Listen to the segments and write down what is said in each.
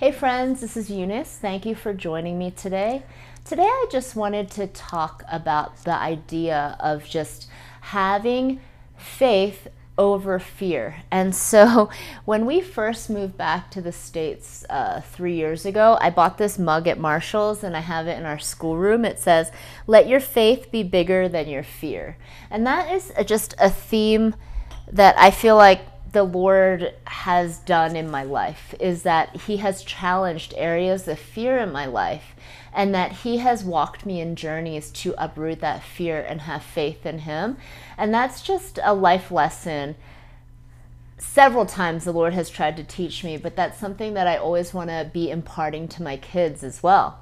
Hey, friends, this is Eunice. Thank you for joining me today. Today, I just wanted to talk about the idea of just having faith over fear. And so, when we first moved back to the States uh, three years ago, I bought this mug at Marshall's and I have it in our schoolroom. It says, Let your faith be bigger than your fear. And that is just a theme that I feel like the Lord has done in my life is that He has challenged areas of fear in my life and that He has walked me in journeys to uproot that fear and have faith in Him. And that's just a life lesson. Several times the Lord has tried to teach me, but that's something that I always want to be imparting to my kids as well.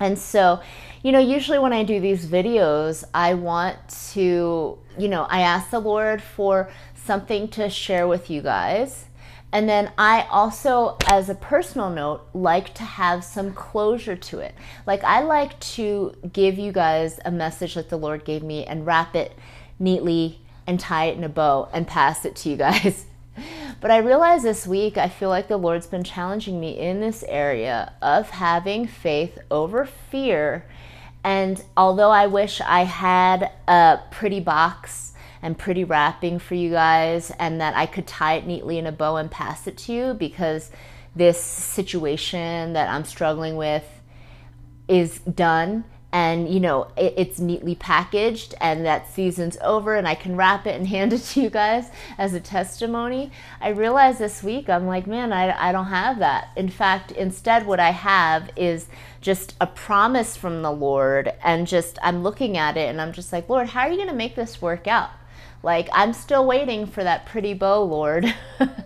And so, you know, usually when I do these videos, I want to, you know, I ask the Lord for something to share with you guys. And then I also, as a personal note, like to have some closure to it. Like, I like to give you guys a message that the Lord gave me and wrap it neatly and tie it in a bow and pass it to you guys. But I realize this week, I feel like the Lord's been challenging me in this area of having faith over fear. And although I wish I had a pretty box and pretty wrapping for you guys and that I could tie it neatly in a bow and pass it to you because this situation that I'm struggling with is done and you know it, it's neatly packaged and that season's over and i can wrap it and hand it to you guys as a testimony. I realized this week i'm like man I, I don't have that. In fact instead what i have is just a promise from the lord and just i'm looking at it and i'm just like lord how are you going to make this work out? Like, I'm still waiting for that pretty bow, Lord.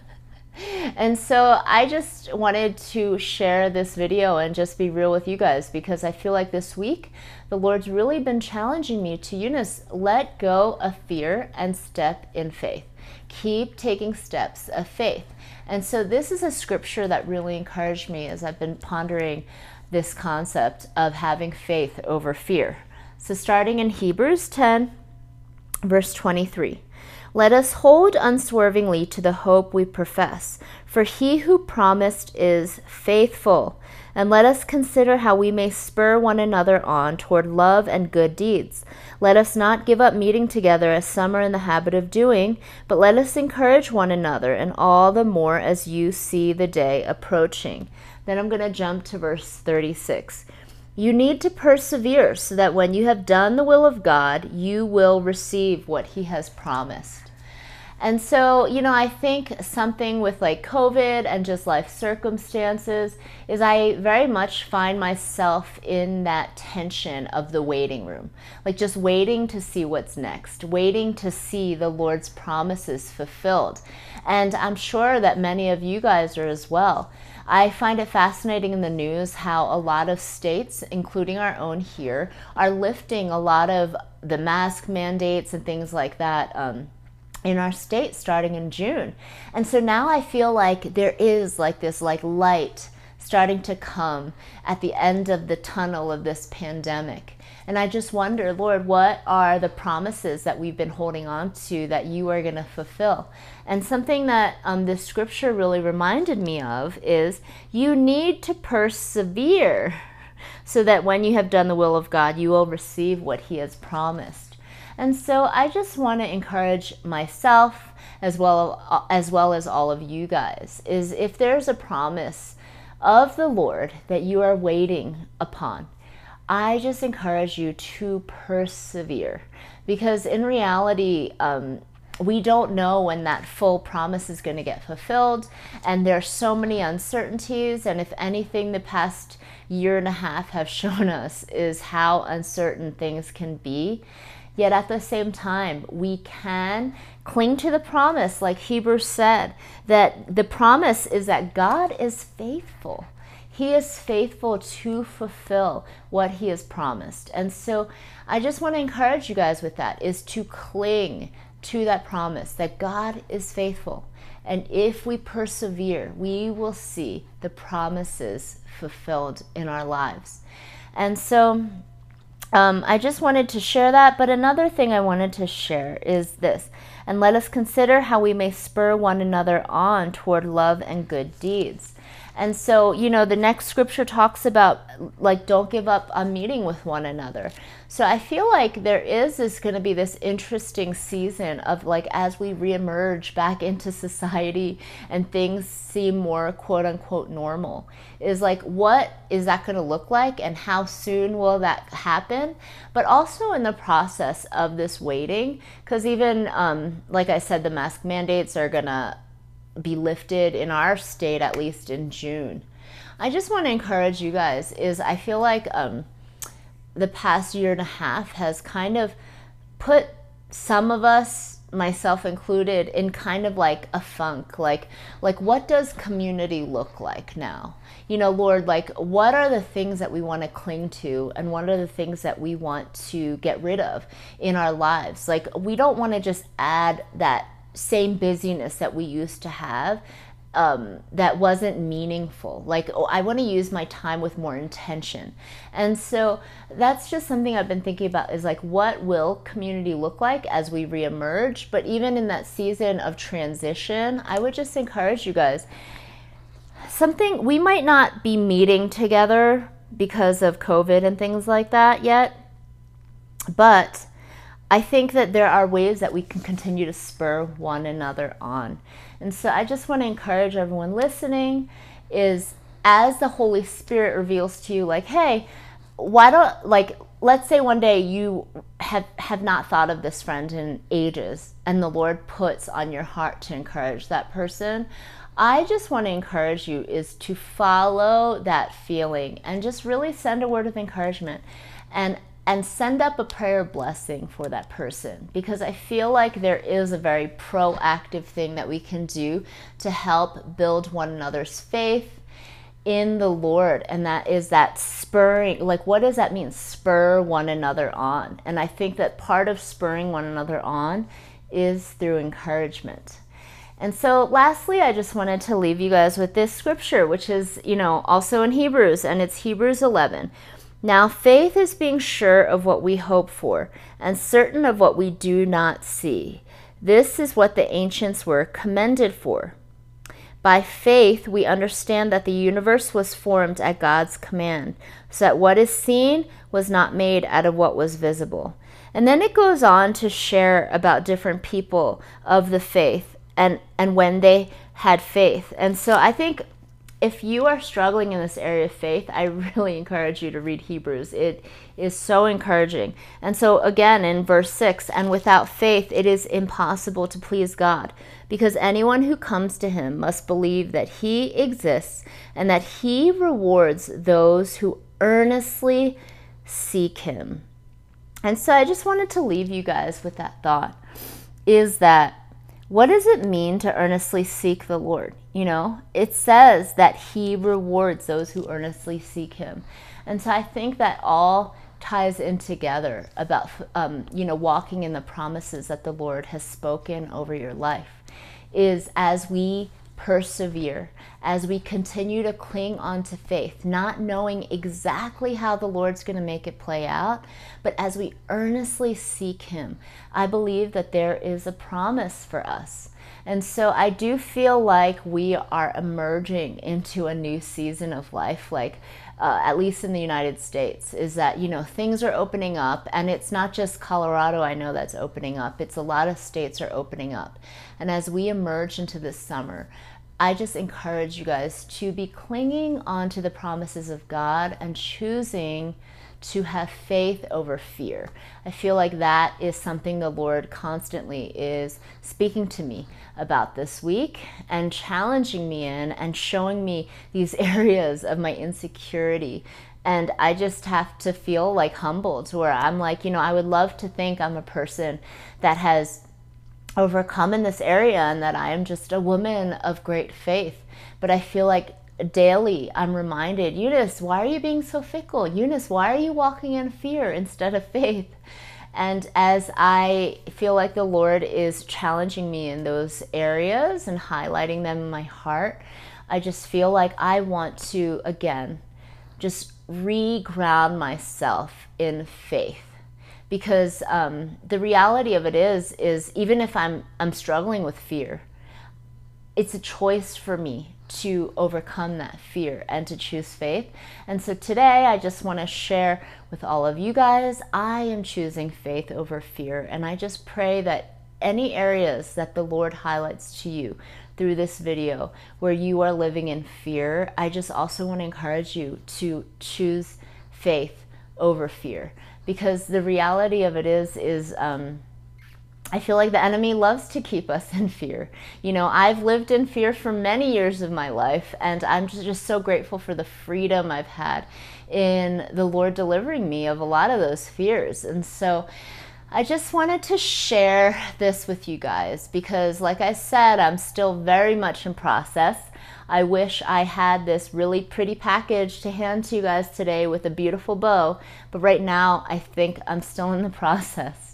and so I just wanted to share this video and just be real with you guys because I feel like this week the Lord's really been challenging me to Eunice, let go of fear and step in faith. Keep taking steps of faith. And so this is a scripture that really encouraged me as I've been pondering this concept of having faith over fear. So starting in Hebrews 10, Verse 23 Let us hold unswervingly to the hope we profess, for he who promised is faithful. And let us consider how we may spur one another on toward love and good deeds. Let us not give up meeting together as some are in the habit of doing, but let us encourage one another, and all the more as you see the day approaching. Then I'm going to jump to verse 36. You need to persevere so that when you have done the will of God, you will receive what He has promised. And so, you know, I think something with like COVID and just life circumstances is I very much find myself in that tension of the waiting room. Like just waiting to see what's next, waiting to see the Lord's promises fulfilled. And I'm sure that many of you guys are as well. I find it fascinating in the news how a lot of states, including our own here, are lifting a lot of the mask mandates and things like that. Um, in our state starting in June. And so now I feel like there is like this like light starting to come at the end of the tunnel of this pandemic. And I just wonder, Lord, what are the promises that we've been holding on to that you are going to fulfill? And something that um, this scripture really reminded me of is you need to persevere so that when you have done the will of God, you will receive what He has promised. And so I just want to encourage myself as well as well as all of you guys is if there's a promise of the Lord that you are waiting upon, I just encourage you to persevere. Because in reality, um, we don't know when that full promise is going to get fulfilled and there's so many uncertainties and if anything the past year and a half have shown us is how uncertain things can be yet at the same time we can cling to the promise like hebrews said that the promise is that god is faithful He is faithful to fulfill what He has promised. And so I just want to encourage you guys with that is to cling to that promise that God is faithful. And if we persevere, we will see the promises fulfilled in our lives. And so um, I just wanted to share that. But another thing I wanted to share is this. And let us consider how we may spur one another on toward love and good deeds. And so, you know, the next scripture talks about like don't give up on meeting with one another. So I feel like there is is going to be this interesting season of like as we reemerge back into society and things seem more quote unquote normal. Is like what is that going to look like and how soon will that happen? But also in the process of this waiting, because even um, like I said, the mask mandates are going to be lifted in our state at least in June. I just want to encourage you guys is I feel like um, the past year and a half has kind of put some of us myself included in kind of like a funk like like what does community look like now you know lord like what are the things that we want to cling to and what are the things that we want to get rid of in our lives like we don't want to just add that same busyness that we used to have um, that wasn't meaningful. Like, oh, I want to use my time with more intention. And so that's just something I've been thinking about is like, what will community look like as we reemerge? But even in that season of transition, I would just encourage you guys something we might not be meeting together because of COVID and things like that yet, but I think that there are ways that we can continue to spur one another on. And so I just want to encourage everyone listening is as the Holy Spirit reveals to you like, hey, why don't like let's say one day you have have not thought of this friend in ages and the Lord puts on your heart to encourage that person. I just want to encourage you is to follow that feeling and just really send a word of encouragement and and send up a prayer blessing for that person because I feel like there is a very proactive thing that we can do to help build one another's faith in the Lord. And that is that spurring, like, what does that mean? Spur one another on. And I think that part of spurring one another on is through encouragement. And so, lastly, I just wanted to leave you guys with this scripture, which is, you know, also in Hebrews, and it's Hebrews 11 now, faith is being sure of what we hope for and certain of what we do not see. This is what the ancients were commended for. By faith, we understand that the universe was formed at God's command, so that what is seen was not made out of what was visible. And then it goes on to share about different people of the faith and, and when they had faith. And so I think if you are struggling in this area of faith, I really encourage you to read Hebrews. It is so encouraging. And so, again, in verse 6 and without faith, it is impossible to please God, because anyone who comes to him must believe that he exists and that he rewards those who earnestly seek him. And so, I just wanted to leave you guys with that thought is that what does it mean to earnestly seek the Lord? You know, it says that He rewards those who earnestly seek Him. And so I think that all ties in together about, um, you know, walking in the promises that the Lord has spoken over your life is as we persevere as we continue to cling on to faith, not knowing exactly how the Lord's going to make it play out, but as we earnestly seek Him, I believe that there is a promise for us. And so I do feel like we are emerging into a new season of life, like uh, at least in the United States, is that, you know, things are opening up. And it's not just Colorado, I know that's opening up, it's a lot of states are opening up. And as we emerge into this summer, I just encourage you guys to be clinging onto the promises of God and choosing to have faith over fear. I feel like that is something the Lord constantly is speaking to me about this week and challenging me in and showing me these areas of my insecurity. And I just have to feel like humbled to where I'm like, you know, I would love to think I'm a person that has overcome in this area and that I am just a woman of great faith. But I feel like daily I'm reminded, Eunice, why are you being so fickle? Eunice, why are you walking in fear instead of faith? And as I feel like the Lord is challenging me in those areas and highlighting them in my heart, I just feel like I want to, again, just re-ground myself in faith because um, the reality of it is is even if I'm I'm struggling with fear, it's a choice for me to overcome that fear and to choose faith. And so today I just want to share with all of you guys I am choosing faith over fear. And I just pray that any areas that the Lord highlights to you through this video where you are living in fear, I just also want to encourage you to choose faith over fear. Because the reality of it is, is, um, I feel like the enemy loves to keep us in fear. You know, I've lived in fear for many years of my life, and I'm just, just so grateful for the freedom I've had in the Lord delivering me of a lot of those fears. And so I just wanted to share this with you guys because, like I said, I'm still very much in process. I wish I had this really pretty package to hand to you guys today with a beautiful bow, but right now I think I'm still in the process.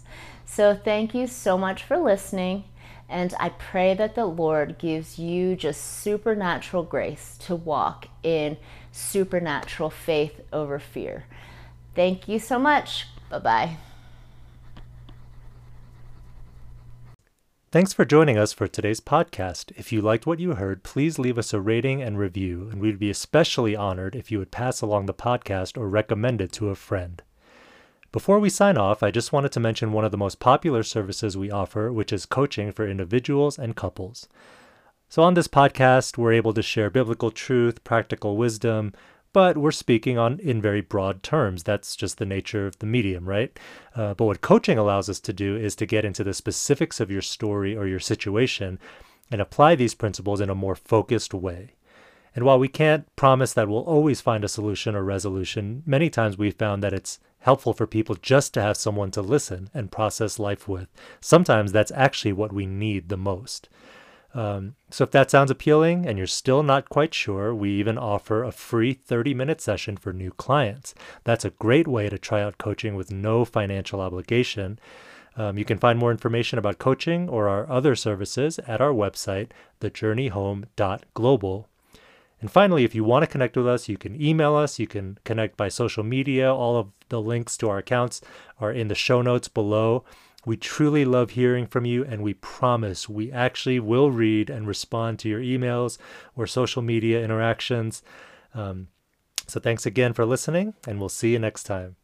So thank you so much for listening. And I pray that the Lord gives you just supernatural grace to walk in supernatural faith over fear. Thank you so much. Bye bye. Thanks for joining us for today's podcast. If you liked what you heard, please leave us a rating and review, and we'd be especially honored if you would pass along the podcast or recommend it to a friend. Before we sign off, I just wanted to mention one of the most popular services we offer, which is coaching for individuals and couples. So, on this podcast, we're able to share biblical truth, practical wisdom, but we're speaking on in very broad terms. That's just the nature of the medium, right? Uh, but what coaching allows us to do is to get into the specifics of your story or your situation and apply these principles in a more focused way. And while we can't promise that we'll always find a solution or resolution, many times we've found that it's helpful for people just to have someone to listen and process life with. Sometimes that's actually what we need the most. Um, so if that sounds appealing and you're still not quite sure, we even offer a free 30 minute session for new clients. That's a great way to try out coaching with no financial obligation. Um, you can find more information about coaching or our other services at our website, thejourneyhome.global and finally, if you want to connect with us, you can email us, you can connect by social media. All of the links to our accounts are in the show notes below. We truly love hearing from you, and we promise we actually will read and respond to your emails or social media interactions. Um, so, thanks again for listening, and we'll see you next time.